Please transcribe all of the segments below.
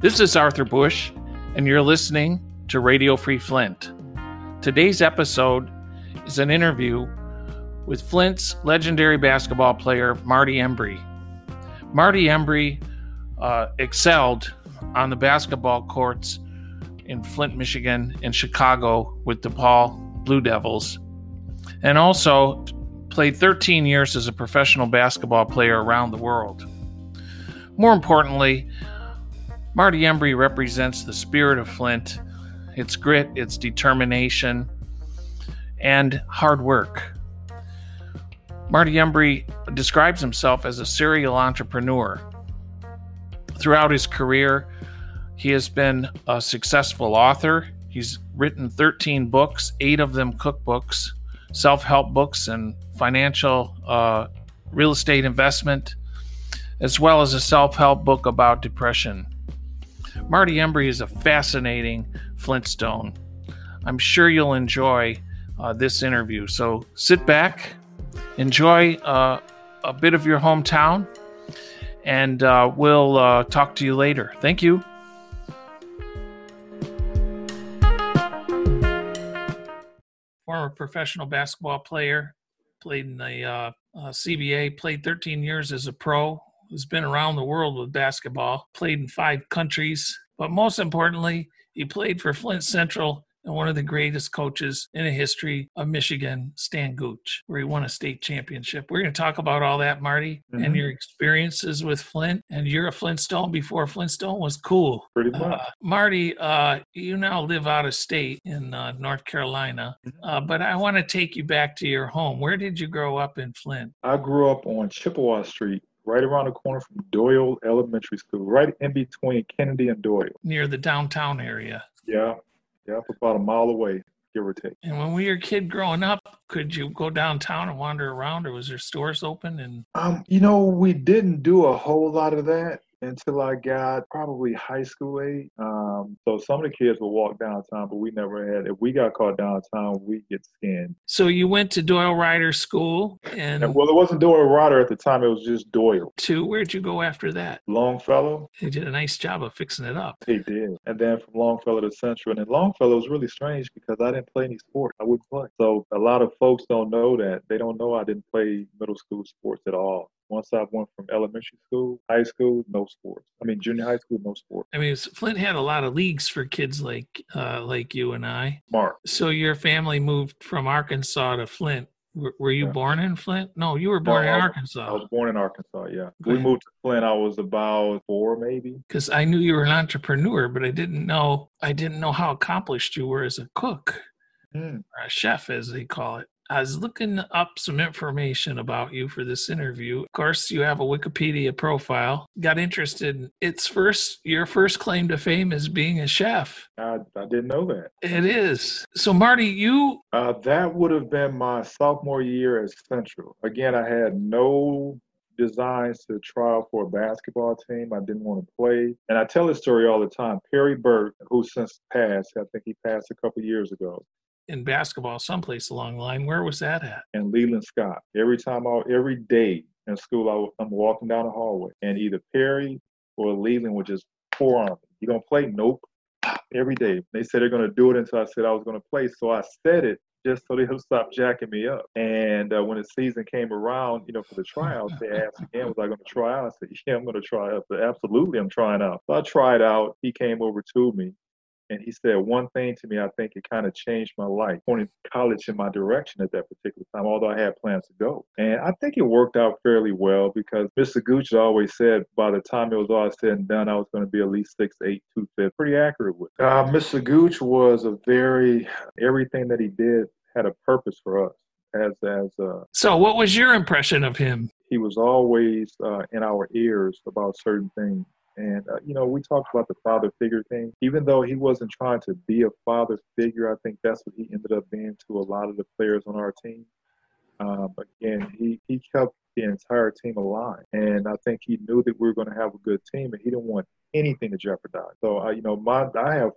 This is Arthur Bush, and you're listening to Radio Free Flint. Today's episode is an interview with Flint's legendary basketball player, Marty Embry. Marty Embry uh, excelled on the basketball courts in Flint, Michigan, and Chicago with DePaul Blue Devils, and also played 13 years as a professional basketball player around the world. More importantly, Marty Embry represents the spirit of Flint, its grit, its determination, and hard work. Marty Embry describes himself as a serial entrepreneur. Throughout his career, he has been a successful author. He's written 13 books, eight of them cookbooks, self help books, and financial uh, real estate investment, as well as a self help book about depression. Marty Embry is a fascinating Flintstone. I'm sure you'll enjoy uh, this interview. So sit back, enjoy uh, a bit of your hometown, and uh, we'll uh, talk to you later. Thank you. Former professional basketball player, played in the uh, uh, CBA, played 13 years as a pro, who's been around the world with basketball, played in five countries, but most importantly, he played for Flint Central and one of the greatest coaches in the history of Michigan, Stan Gooch, where he won a state championship. We're going to talk about all that, Marty, mm-hmm. and your experiences with Flint. And you're a Flintstone before Flintstone was cool. Pretty much. Uh, Marty, uh, you now live out of state in uh, North Carolina, mm-hmm. Uh, but I want to take you back to your home. Where did you grow up in Flint? I grew up on Chippewa Street right around the corner from Doyle Elementary School, right in between Kennedy and Doyle. Near the downtown area. Yeah, yeah, about a mile away, give or take. And when we were a kid growing up, could you go downtown and wander around, or was there stores open? And um, you know, we didn't do a whole lot of that until I got probably high school age. Um, so some of the kids would walk downtown, but we never had. If we got caught downtown, we get skinned. So you went to Doyle Ryder School, and, and well, it wasn't Doyle Ryder at the time; it was just Doyle. To where'd you go after that? Longfellow. They did a nice job of fixing it up. They did, and then from Longfellow to Central, and then Longfellow was really strange because I didn't play any sports. I wouldn't play. So a lot of folks don't know that. They don't know I didn't play middle school sports at all. Once I went from elementary school, high school, no sports. I mean, junior high school, no sports. I mean, Flint had a lot of leagues for kids like uh, like you and I. Mark. So your family moved from Arkansas to Flint. were you yeah. born in Flint? No, you were born no, in I Arkansas. I was born in Arkansas. Yeah, we moved to Flint. I was about four, maybe. Because I knew you were an entrepreneur, but I didn't know I didn't know how accomplished you were as a cook, mm. or a chef, as they call it. I was looking up some information about you for this interview. Of course, you have a Wikipedia profile. Got interested in its first, your first claim to fame is being a chef. I, I didn't know that. It is. So, Marty, you. Uh, that would have been my sophomore year at Central. Again, I had no designs to try out for a basketball team. I didn't want to play. And I tell this story all the time. Perry Burke, who since passed, I think he passed a couple years ago, in basketball someplace along the line. Where was that at? In Leland Scott. Every time, I, every day in school, I, am walking down the hallway, and either Perry or Leland would just forearm. You gonna play? Nope. Every day. They said they're gonna do it until I said I was gonna play. So I said it just so they'll stop jacking me up. And uh, when the season came around, you know, for the tryouts, they asked again, was I going to try out? I said, yeah, I'm going to try out. But absolutely, I'm trying out. So I tried out. He came over to me and he said one thing to me, I think it kind of changed my life, pointing college in my direction at that particular time, although I had plans to go. And I think it worked out fairly well because Mr. Gooch always said by the time it was all said and done, I was going to be at least six, eight, two fifth, pretty accurate with it. Uh, Mr. Gooch was a very, everything that he did had a purpose for us. As, as uh, so what was your impression of him he was always uh, in our ears about certain things and, uh, you know, we talked about the father figure thing. Even though he wasn't trying to be a father figure, I think that's what he ended up being to a lot of the players on our team. Um, again, he, he kept the entire team alive. And I think he knew that we were going to have a good team and he didn't want anything to jeopardize. So, uh, you know, my I have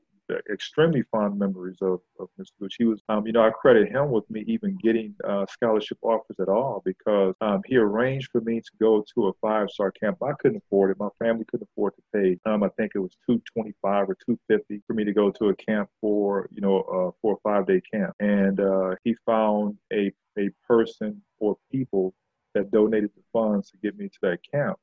extremely fond memories of, of Mr. Gooch. He was, um, you know, I credit him with me even getting uh, scholarship offers at all because um, he arranged for me to go to a five-star camp. I couldn't afford it. My family couldn't afford to pay. Um, I think it was two twenty-five or two fifty for me to go to a camp for, you know, uh, for a five-day camp. And uh, he found a a person or people that donated the funds to get me to that camp.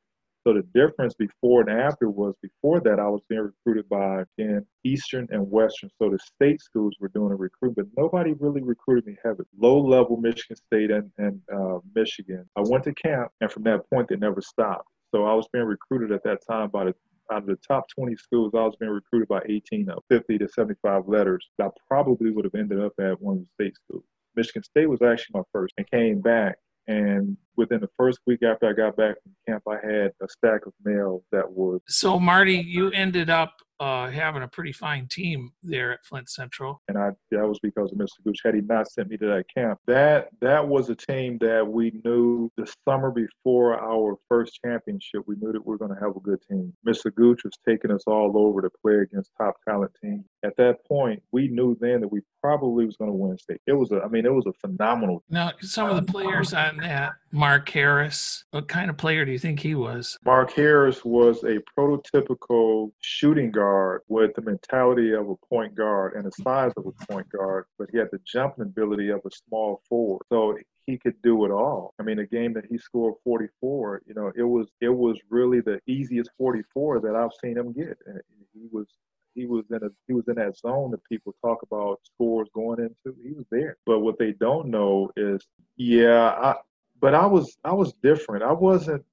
So the difference before and after was before that I was being recruited by again Eastern and Western. So the state schools were doing a recruit, but nobody really recruited me heavily. Low level Michigan State and, and uh, Michigan. I went to camp, and from that point they never stopped. So I was being recruited at that time by the out of the top 20 schools, I was being recruited by 18 of 50 to 75 letters. I probably would have ended up at one of the state schools. Michigan State was actually my first and came back and within the first week after I got back from camp, I had a stack of mail that was. So, Marty, you ended up uh, having a pretty fine team there at Flint Central. And I that was because of Mr. Gooch. Had he not sent me to that camp, that that was a team that we knew the summer before our first championship, we knew that we were going to have a good team. Mr. Gooch was taking us all over to play against top talent teams. At that point, we knew then that we probably was going to win state. It was a, I mean, it was a phenomenal. Now, some of the players on that, Mark Harris, what kind of player do you think he was? Mark Harris was a prototypical shooting guard guard with the mentality of a point guard and the size of a point guard, but he had the jumping ability of a small forward. So he could do it all. I mean, a game that he scored 44, you know, it was it was really the easiest 44 that I've seen him get. And he was he was in a he was in that zone that people talk about scores going into. He was there. But what they don't know is, yeah, I but I was I was different. I wasn't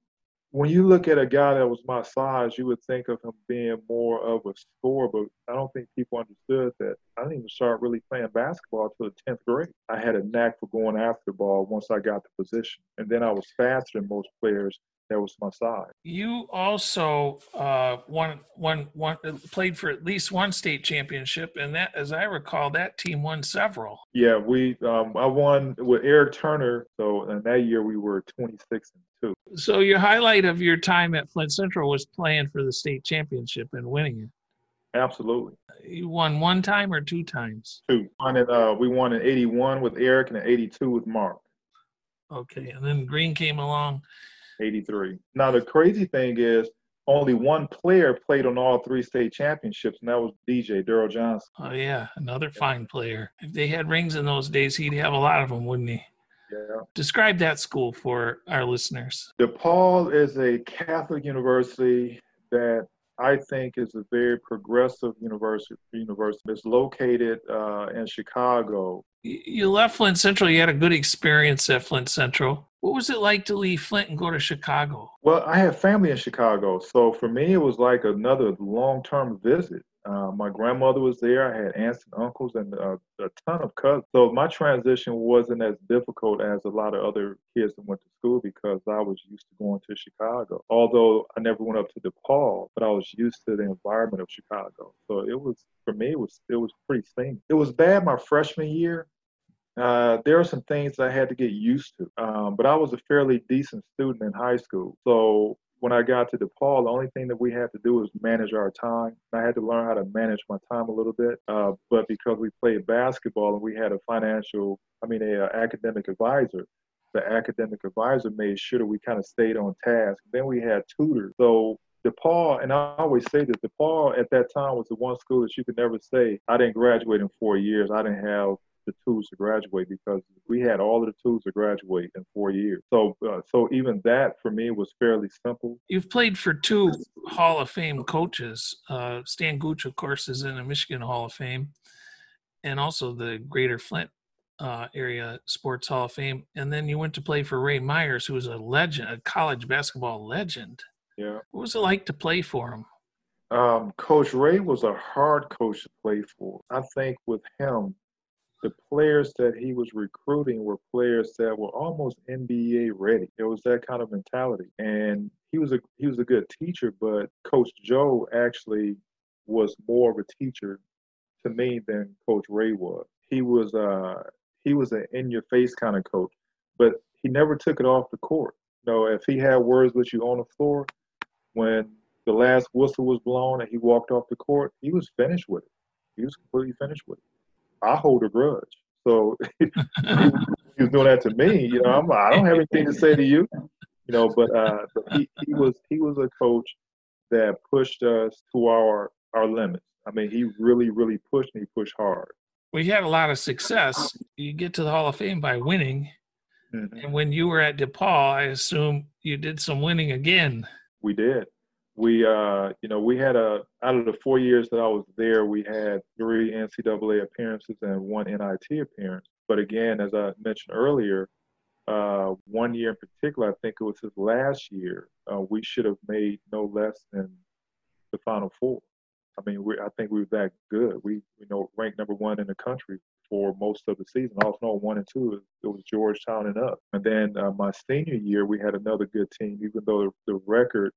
when you look at a guy that was my size, you would think of him being more of a scorer, but I don't think people understood that I didn't even start really playing basketball until the 10th grade. I had a knack for going after the ball once I got the position. And then I was faster than most players that was my side. You also uh, won, won, won, played for at least one state championship, and that, as I recall, that team won several. Yeah, we um, I won with Eric Turner. So in that year we were 26 and two. So your highlight of your time at Flint Central was playing for the state championship and winning it. Absolutely. You won one time or two times? Two. Won it, uh, we won in 81 with Eric and in 82 with Mark. Okay, and then Green came along 83. Now, the crazy thing is, only one player played on all three state championships, and that was DJ Daryl Johnson. Oh yeah, another fine player. If they had rings in those days, he'd have a lot of them, wouldn't he? Yeah. Describe that school for our listeners. DePaul is a Catholic university that I think is a very progressive university. University. It's located uh, in Chicago. You left Flint Central. You had a good experience at Flint Central. What was it like to leave Flint and go to Chicago? Well, I have family in Chicago, so for me, it was like another long-term visit. Uh, my grandmother was there. I had aunts and uncles and uh, a ton of cousins. So my transition wasn't as difficult as a lot of other kids that went to school because I was used to going to Chicago. Although I never went up to DePaul, but I was used to the environment of Chicago. So it was for me, it was it was pretty seamless. It was bad my freshman year. Uh, there are some things that I had to get used to, um, but I was a fairly decent student in high school. So when I got to DePaul, the only thing that we had to do was manage our time. I had to learn how to manage my time a little bit. Uh, but because we played basketball and we had a financial, I mean, a, a academic advisor, the academic advisor made sure that we kind of stayed on task. Then we had tutors. So DePaul, and I always say this, DePaul at that time was the one school that you could never say, I didn't graduate in four years. I didn't have the tools to graduate because we had all of the tools to graduate in four years. So, uh, so even that for me was fairly simple. You've played for two Hall of Fame coaches. Uh, Stan Gooch, of course, is in the Michigan Hall of Fame, and also the Greater Flint uh, area Sports Hall of Fame. And then you went to play for Ray Myers, who was a legend, a college basketball legend. Yeah. What was it like to play for him? Um, coach Ray was a hard coach to play for. I think with him, the players that he was recruiting were players that were almost NBA ready. It was that kind of mentality. And he was a he was a good teacher, but Coach Joe actually was more of a teacher to me than Coach Ray was. He was uh he was an in your face kind of coach, but he never took it off the court. You know, if he had words with you on the floor, when the last whistle was blown and he walked off the court, he was finished with it He was completely finished with it. I hold a grudge. So he, was doing that to me. You know, I'm like, I don't have anything to say to you. You know, but uh, but he, he was he was a coach that pushed us to our our limits. I mean, he really really pushed me, pushed hard. We had a lot of success. You get to the Hall of Fame by winning. Mm-hmm. And when you were at DePaul, I assume you did some winning again. We did. We, uh, you know, we had a out of the four years that I was there, we had three NCAA appearances and one NIT appearance. But again, as I mentioned earlier, uh, one year in particular, I think it was his last year, uh, we should have made no less than the Final Four. I mean, we, I think we were that good. We, you know, ranked number one in the country for most of the season. I was no one and two. It was Georgetown and up. And then uh, my senior year, we had another good team, even though the record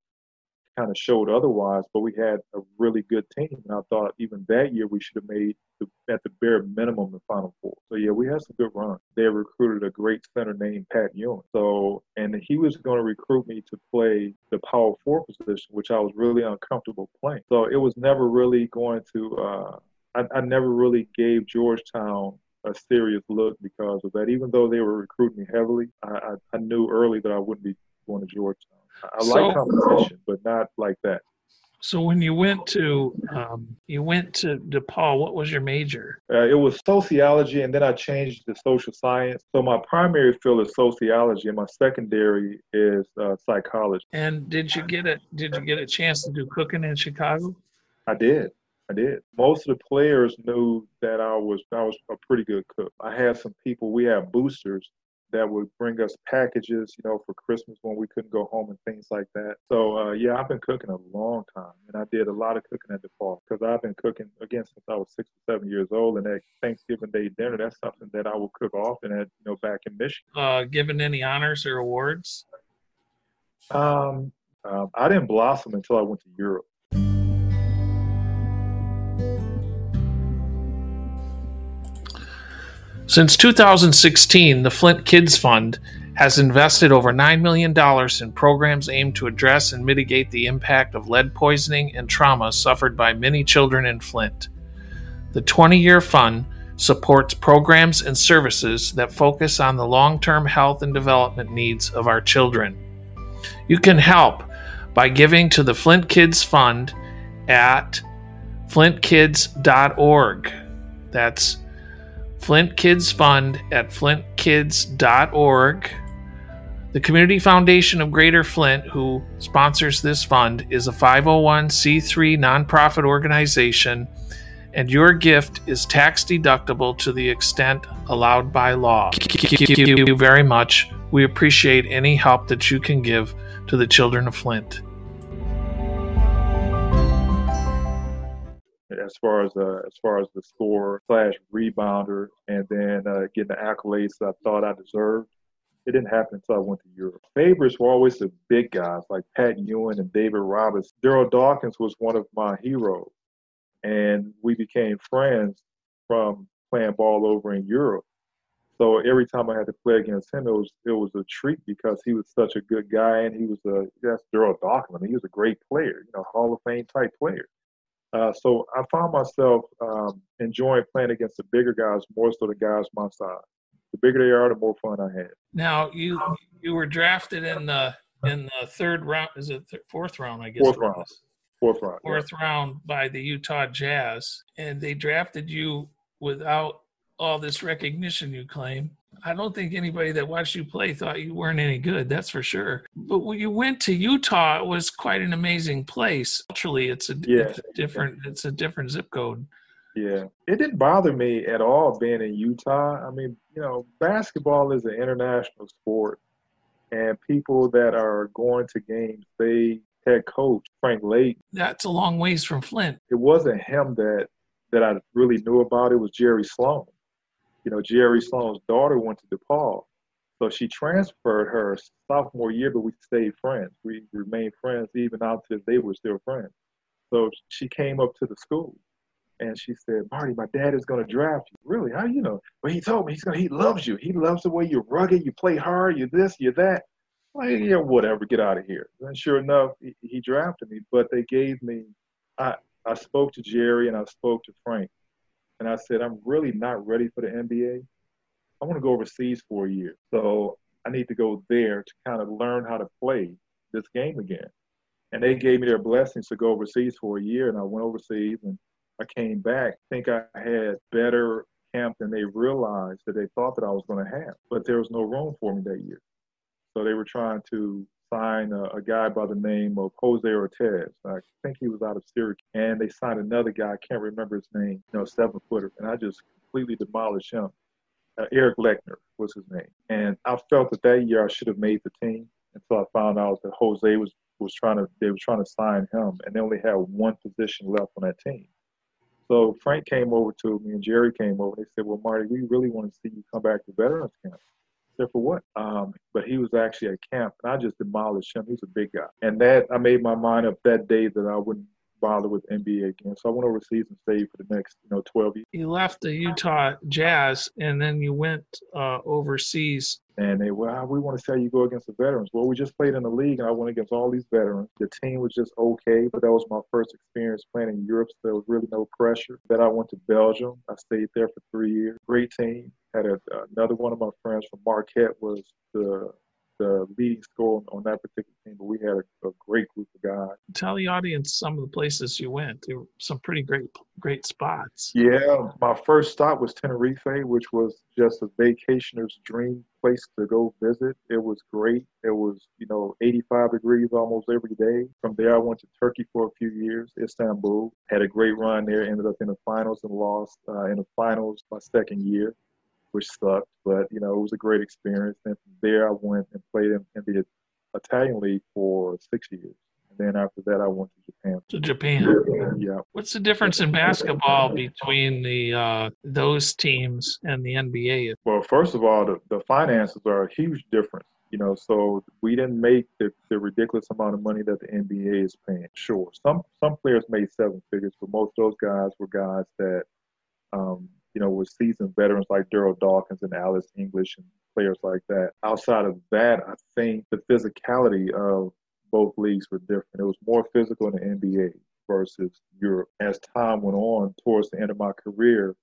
kind of showed otherwise. But we had a really good team, and I thought even that year we should have made the, at the bare minimum the Final Four. So yeah, we had some good runs. They recruited a great center named Pat Ewing. So and he was going to recruit me to play the power four position, which I was really uncomfortable playing. So it was never really going to. Uh, I, I never really gave Georgetown a serious look because of that. Even though they were recruiting me heavily, I, I, I knew early that I wouldn't be going to Georgetown. I so, like competition, but not like that. So when you went to um, you went to DePaul, what was your major? Uh, it was sociology, and then I changed to social science. So my primary field is sociology, and my secondary is uh, psychology. And did you get a did you get a chance to do cooking in Chicago? I did. I did. Most of the players knew that I was I was a pretty good cook. I had some people. We had boosters that would bring us packages, you know, for Christmas when we couldn't go home and things like that. So uh, yeah, I've been cooking a long time, and I did a lot of cooking at DePaul because I've been cooking again since I was six or seven years old. And at Thanksgiving Day dinner, that's something that I will cook often at you know back in Michigan. Uh, given any honors or awards? Um, um, I didn't blossom until I went to Europe. Since 2016, the Flint Kids Fund has invested over $9 million in programs aimed to address and mitigate the impact of lead poisoning and trauma suffered by many children in Flint. The 20 year fund supports programs and services that focus on the long term health and development needs of our children. You can help by giving to the Flint Kids Fund at flintkids.org. That's Flint Kids Fund at flintkids.org. The Community Foundation of Greater Flint, who sponsors this fund, is a 501c3 nonprofit organization, and your gift is tax deductible to the extent allowed by law. Thank you very much. We appreciate any help that you can give to the children of Flint. As far as uh, as far as the score slash rebounder, and then uh, getting the accolades that I thought I deserved. It didn't happen until I went to Europe. Favorites were always the big guys like Pat Ewing and David Roberts. Darryl Dawkins was one of my heroes, and we became friends from playing ball over in Europe. So every time I had to play against him, it was it was a treat because he was such a good guy, and he was a that's Darryl Dawkins. I mean, he was a great player, you know, Hall of Fame type player. Uh, so I found myself um, enjoying playing against the bigger guys more so the guys my size. The bigger they are, the more fun I had. Now you you were drafted in the in the third round. Is it th- fourth round? I guess. Fourth round. Fourth round. Fourth yeah. round by the Utah Jazz, and they drafted you without all this recognition you claim. I don't think anybody that watched you play thought you weren't any good. That's for sure. But when you went to Utah, it was quite an amazing place. Culturally, it's a, yeah. it's a different it's a different zip code. Yeah, it didn't bother me at all being in Utah. I mean, you know, basketball is an international sport, and people that are going to games, they head coach Frank Layden. That's a long ways from Flint. It wasn't him that that I really knew about. It was Jerry Sloan you know, Jerry Sloan's daughter went to DePaul. So she transferred her sophomore year, but we stayed friends. We remained friends even to they were still friends. So she came up to the school and she said, Marty, my dad is going to draft you. Really? How you know? Well, he told me he's to, he loves you. He loves the way you're rugged. You play hard. You're this, you're that. Like, yeah, whatever. Get out of here. And sure enough, he, he drafted me. But they gave me, I, I spoke to Jerry and I spoke to Frank and I said, I'm really not ready for the NBA. I want to go overseas for a year. So I need to go there to kind of learn how to play this game again. And they gave me their blessings to go overseas for a year, and I went overseas and I came back. I think I had better camp than they realized that they thought that I was going to have, but there was no room for me that year. So they were trying to sign a, a, guy by the name of Jose Ortiz. I think he was out of Syracuse. And they signed another guy, I can't remember his name, you know, seven footer. And I just completely demolished him. Uh, Eric Leckner was his name. And I felt that that year I should have made the team until I found out that Jose was, was trying to, they were trying to sign him and they only had one position left on that team. So Frank came over to me and Jerry came over. They said, well, Marty, we really want to see you come back to Veterans Camp there for what? Um, but he was actually at camp, and I just demolished him. He's a big guy, and that I made my mind up that day that I wouldn't bother with NBA again. So I went overseas and stayed for the next, you know, 12 years. You left the Utah Jazz, and then you went uh, overseas. And they, well, we want to how you go against the veterans. Well, we just played in the league, and I went against all these veterans. The team was just okay, but that was my first experience playing in Europe, so there was really no pressure. Then I went to Belgium. I stayed there for three years. Great team. Had a, another one of my friends from Marquette was the the leading scorer on that particular team, but we had a, a, great group of guys. Tell the audience some of the places you went. There were some pretty great, great spots. Yeah, my first stop was Tenerife, which was just a vacationer's dream place to go visit. It was great. It was, you know, 85 degrees almost every day. From there, I went to Turkey for a few years, Istanbul. Had a great run there. Ended up in the finals and lost uh, in the finals my second year which sucked, but you know it was a great experience. And from there, I went and played in, in the Italian league for six years. And then after that, I went to Japan. To Japan. Yeah. What's the difference in basketball between the uh, those teams and the NBA? Well, first of all, the, the finances are a huge difference. You know, so we didn't make the, the ridiculous amount of money that the NBA is paying. Sure, some some players made seven figures, but most of those guys were guys that um, you know, with seasoned veterans like Darryl Dawkins and Alex English and players like that. Outside of that, I think the physicality of both leagues were different. It was more physical in the NBA versus Europe. As time went on, towards the end of my career,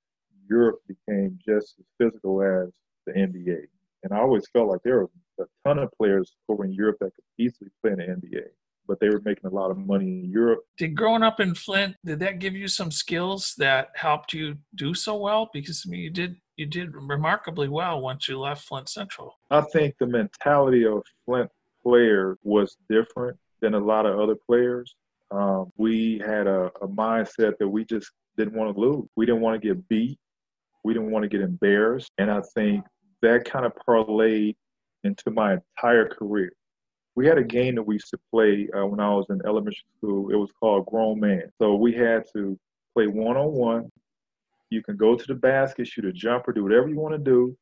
Europe became just as physical as the NBA. And I always felt like there was a ton of players over in Europe that could easily play in the NBA but they were making a lot of money in Europe. Did growing up in Flint, did that give you some skills that helped you do so well? Because I mean, you did you did remarkably well once you left Flint Central. I think the mentality of Flint players was different than a lot of other players. Um, we had a, a mindset that we just didn't want to lose. We didn't want to get beat. We didn't want to get embarrassed. And I think that kind of parlayed into my entire career we had a game that we used to play uh, when I was in elementary school. It was called Grown Man. So we had to play one on one. You can go to the basket, shoot a jumper, do whatever you want to do.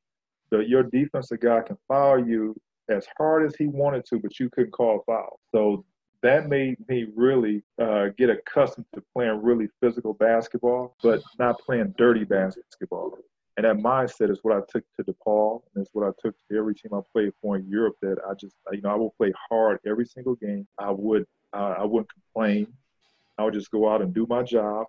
The, your defensive guy can foul you as hard as he wanted to, but you couldn't call a foul. So that made me really uh, get accustomed to playing really physical basketball, but not playing dirty basketball. And that mindset is what I took to DePaul, and it's what I took to every team I played for in Europe. That I just, you know, I will play hard every single game. I would, uh, I wouldn't complain. I would just go out and do my job,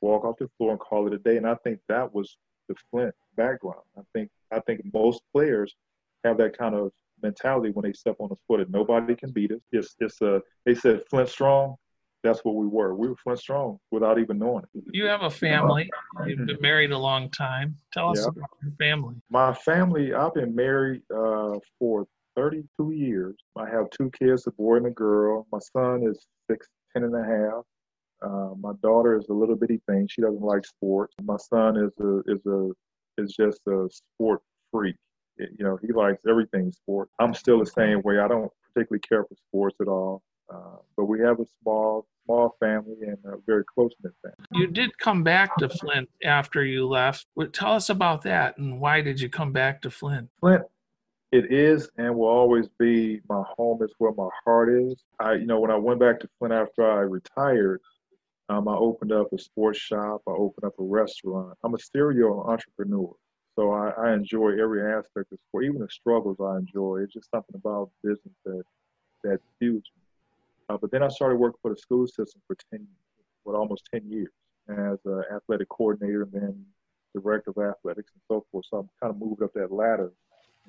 walk off the floor, and call it a day. And I think that was the Flint background. I think, I think most players have that kind of mentality when they step on the foot, and nobody can beat us. It's, it's a. They said Flint strong that's what we were. We were Flint Strong without even knowing it. You have a family. You've been married a long time. Tell us yeah. about your family. My family, I've been married uh, for 32 years. I have two kids, a boy and a girl. My son is six, ten and a half. Uh, my daughter is a little bitty thing. She doesn't like sports. My son is a is a is just a sport freak. It, you know, he likes everything sport. I'm still the same way. I don't particularly care for sports at all. Uh, but we have a small small family and a very close knit family. You did come back to Flint after you left. Tell us about that and why did you come back to Flint? Flint, it is and will always be my home. It's where my heart is. I, you know, when I went back to Flint after I retired, um, I opened up a sports shop. I opened up a restaurant. I'm a serial entrepreneur. So I, I enjoy every aspect of sport, even the struggles I enjoy. It's just something about business that that fuels me. Uh, but then I started working for the school system for 10, what, almost 10 years. as an athletic coordinator and then director of athletics and so forth. So I'm kind of moved up that ladder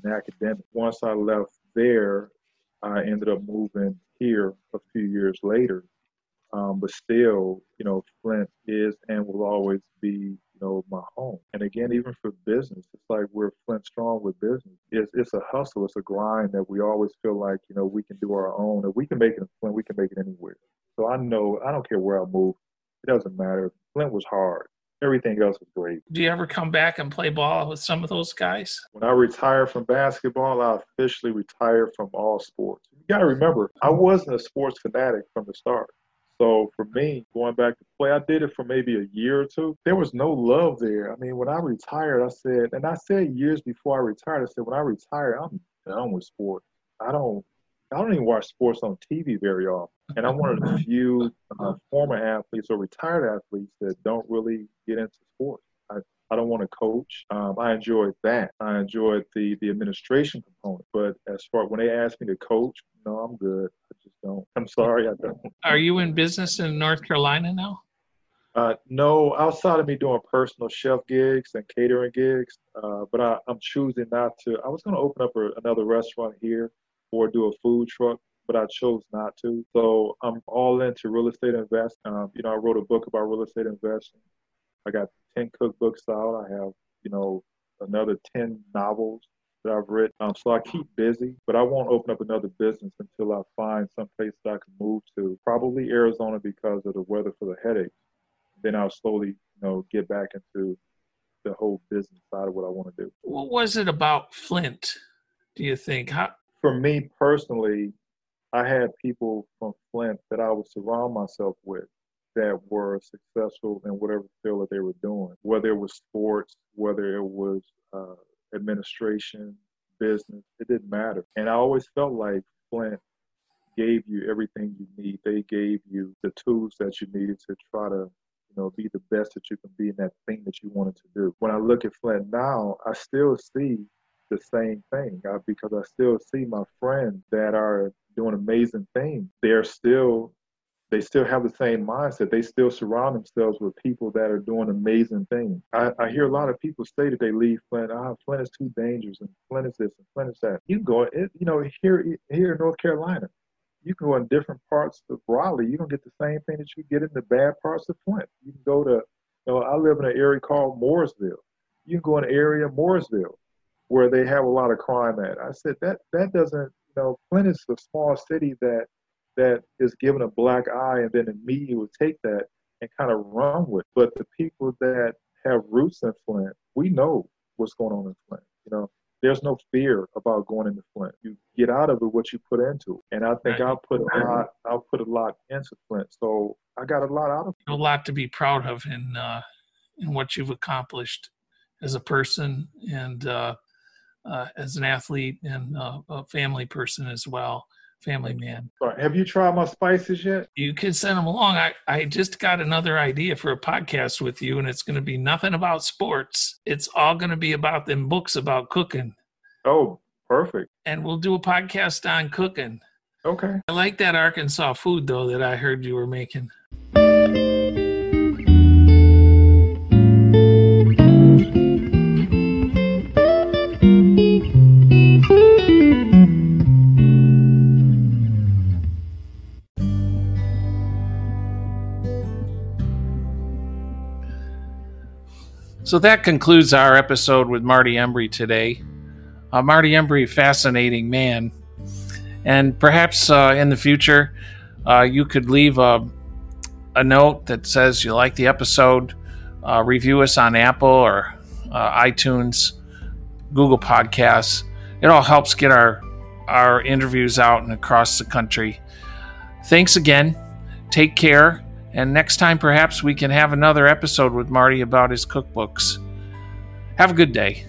in academics. Once I left there, I ended up moving here a few years later. Um, but still, you know, Flint is and will always be, you know, my home. And again, mm-hmm. even for business, it's like we're Flint strong with business. It's, it's a hustle, it's a grind that we always feel like, you know, we can do our own. If we can make it in Flint, we can make it anywhere. So I know, I don't care where I move, it doesn't matter. Flint was hard. Everything else was great. Do you ever come back and play ball with some of those guys? When I retired from basketball, I officially retired from all sports. You got to remember, I wasn't a sports fanatic from the start. So for me, going back to play, I did it for maybe a year or two. There was no love there. I mean, when I retired, I said, and I said years before I retired, I said, when I retire, I'm done with sports. I don't, I don't even watch sports on TV very often. And I'm one of the few uh, former athletes or retired athletes that don't really get into sports. I, I don't want to coach. Um, I enjoyed that. I enjoyed the the administration component. But as far when they ask me to coach, no, I'm good. I don't. I'm sorry, I don't. Are you in business in North Carolina now? Uh, no, outside of me doing personal chef gigs and catering gigs, uh, but I, am choosing not to. I was going to open up a, another restaurant here or do a food truck, but I chose not to. So I'm all into real estate investing. Um, you know, I wrote a book about real estate investing. I got 10 cookbooks out. I have, you know, another 10 novels that I've written. Um, so I keep busy, but I won't open up another business until I find some place that I can move to. Probably Arizona because of the weather for the headaches. Then I'll slowly, you know, get back into the whole business side of what I want to do. What was it about Flint? Do you think? How? For me personally, I had people from Flint that I would surround myself with that were successful in whatever field that they were doing, whether it was sports, whether it was uh, administration, business, it didn't matter. And I always felt like Flint gave you everything you need. They gave you the tools that you needed to try to, you know, be the best that you can be in that thing that you wanted to do. When I look at Flint now, I still see the same thing uh, because I still see my friends that are doing amazing things. They're still they still have the same mindset. They still surround themselves with people that are doing amazing things. I, I hear a lot of people say that they leave Flint. Ah, Flint is too dangerous, and Flint is this, and Flint is that. You go, you know, here here in North Carolina, you can go in different parts of Raleigh. You don't get the same thing that you get in the bad parts of Flint. You can go to, you know, I live in an area called Mooresville. You can go in an area Mooresville where they have a lot of crime at. I said that that doesn't, you know, Flint is a small city that that is given a black eye and then the media will take that and kind of run with. But the people that have roots in Flint, we know what's going on in Flint. You know, there's no fear about going into Flint. You get out of it what you put into it. And I think I'll put a lot I'll put a lot into Flint. So I got a lot out of it. A lot to be proud of in uh in what you've accomplished as a person and uh, uh as an athlete and uh, a family person as well family man. Have you tried my spices yet? You can send them along. I, I just got another idea for a podcast with you, and it's going to be nothing about sports. It's all going to be about them books about cooking. Oh, perfect. And we'll do a podcast on cooking. Okay. I like that Arkansas food, though, that I heard you were making. So that concludes our episode with Marty Embry today. Uh, Marty Embry, fascinating man. And perhaps uh, in the future, uh, you could leave a, a note that says you like the episode, uh, review us on Apple or uh, iTunes, Google Podcasts. It all helps get our, our interviews out and across the country. Thanks again. Take care and next time, perhaps we can have another episode with Marty about his cookbooks. Have a good day.